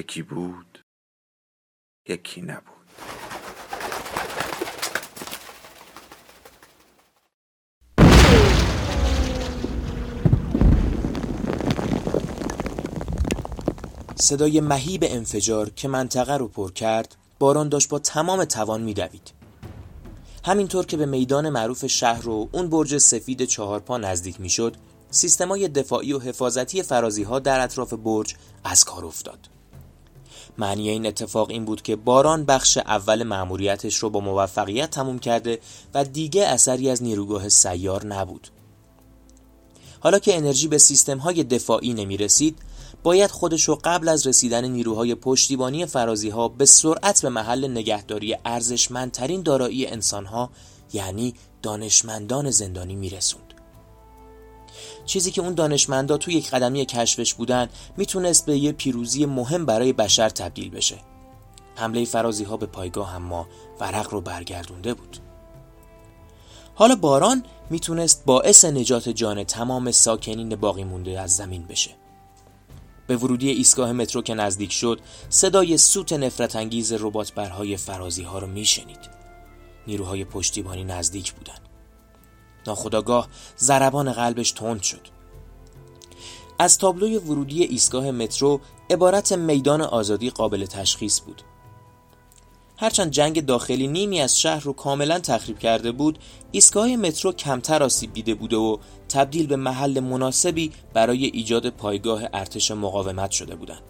یکی بود یکی نبود. صدای مهیب انفجار که منطقه رو پر کرد باران داشت با تمام توان میدوید. همینطور که به میدان معروف شهر و اون برج سفید چهارپا نزدیک می‌شد سیستمای دفاعی و حفاظتی فرازی ها در اطراف برج از کار افتاد. معنی این اتفاق این بود که باران بخش اول مأموریتش رو با موفقیت تموم کرده و دیگه اثری از نیروگاه سیار نبود. حالا که انرژی به سیستم های دفاعی نمی رسید، باید خودش رو قبل از رسیدن نیروهای پشتیبانی فرازی ها به سرعت به محل نگهداری ارزشمندترین دارایی انسان ها یعنی دانشمندان زندانی میرسوند. چیزی که اون دانشمندا توی یک قدمی کشفش بودن می‌تونست به یه پیروزی مهم برای بشر تبدیل بشه. حمله فرازی ها به پایگاه ما ورق رو برگردونده بود. حالا باران می‌تونست باعث نجات جان تمام ساکنین باقی مونده از زمین بشه. به ورودی ایستگاه مترو که نزدیک شد صدای سوت نفرت انگیز ربات برهای فرازی ها رو میشنید. نیروهای پشتیبانی نزدیک بودن. ناخداگاه ضربان قلبش تند شد. از تابلوی ورودی ایستگاه مترو عبارت میدان آزادی قابل تشخیص بود. هرچند جنگ داخلی نیمی از شهر رو کاملا تخریب کرده بود ایستگاه مترو کمتر آسیب دیده بوده و تبدیل به محل مناسبی برای ایجاد پایگاه ارتش مقاومت شده بودند.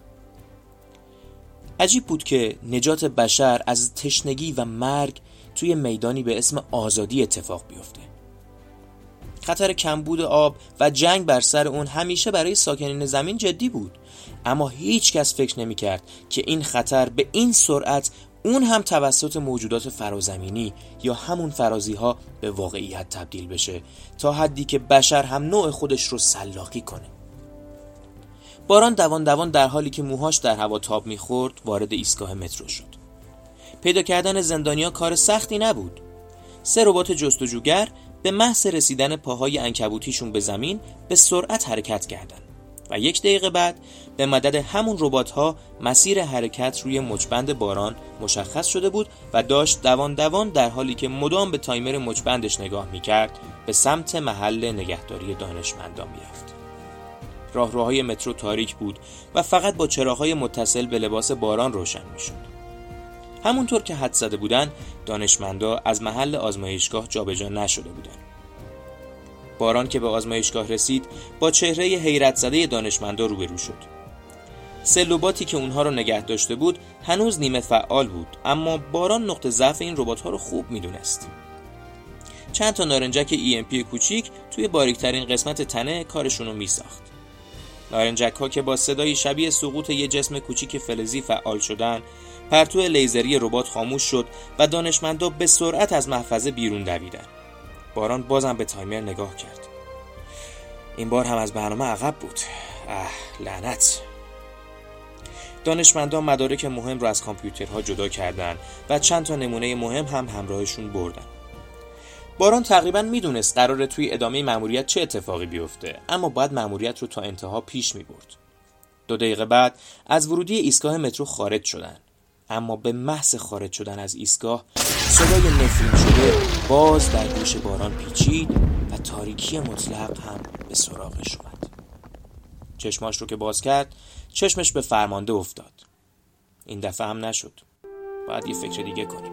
عجیب بود که نجات بشر از تشنگی و مرگ توی میدانی به اسم آزادی اتفاق بیفته. خطر کمبود آب و جنگ بر سر اون همیشه برای ساکنین زمین جدی بود. اما هیچ کس فکر نمی کرد که این خطر به این سرعت اون هم توسط موجودات فرازمینی یا همون فرازی ها به واقعیت تبدیل بشه تا حدی که بشر هم نوع خودش رو سلاقی کنه. باران دوان دوان در حالی که موهاش در هوا تاب می‌خورد وارد ایستگاه مترو شد. پیدا کردن زندانیا کار سختی نبود. سه ربات جستجوگر به محض رسیدن پاهای انکبوتیشون به زمین به سرعت حرکت کردند و یک دقیقه بعد به مدد همون ربات ها مسیر حرکت روی مچبند باران مشخص شده بود و داشت دوان دوان در حالی که مدام به تایمر مچبندش نگاه می‌کرد به سمت محل نگهداری دانشمندان می‌رفت. راهروهای مترو تاریک بود و فقط با چراغهای متصل به لباس باران روشن می‌شد. همونطور که حد زده بودن دانشمندا از محل آزمایشگاه جابجا نشده بودند. باران که به آزمایشگاه رسید با چهره حیرت زده دانشمندا روبرو شد. سلوباتی که اونها رو نگه داشته بود هنوز نیمه فعال بود اما باران نقطه ضعف این ربات ها رو خوب می‌دونست. چند تا نارنجک EMP کوچیک توی باریکترین قسمت تنه کارشون رو میساخت. نارنجک ها که با صدای شبیه سقوط یه جسم کوچیک فلزی فعال شدن پرتو لیزری ربات خاموش شد و دانشمندا به سرعت از محفظه بیرون دویدن. باران بازم به تایمر نگاه کرد. این بار هم از برنامه عقب بود. اه لعنت. دانشمندان مدارک مهم را از کامپیوترها جدا کردند و چند تا نمونه مهم هم همراهشون بردن. باران تقریبا می‌دونست قراره توی ادامه مأموریت چه اتفاقی بیفته اما باید مأموریت رو تا انتها پیش می برد. دو دقیقه بعد از ورودی ایستگاه مترو خارج شدند. اما به محض خارج شدن از ایستگاه صدای نفرین شده باز در گوش باران پیچید و تاریکی مطلق هم به سراغش اومد. چشماش رو که باز کرد چشمش به فرمانده افتاد. این دفعه هم نشد. باید یه فکر دیگه کنیم.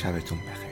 شبتون بخیر.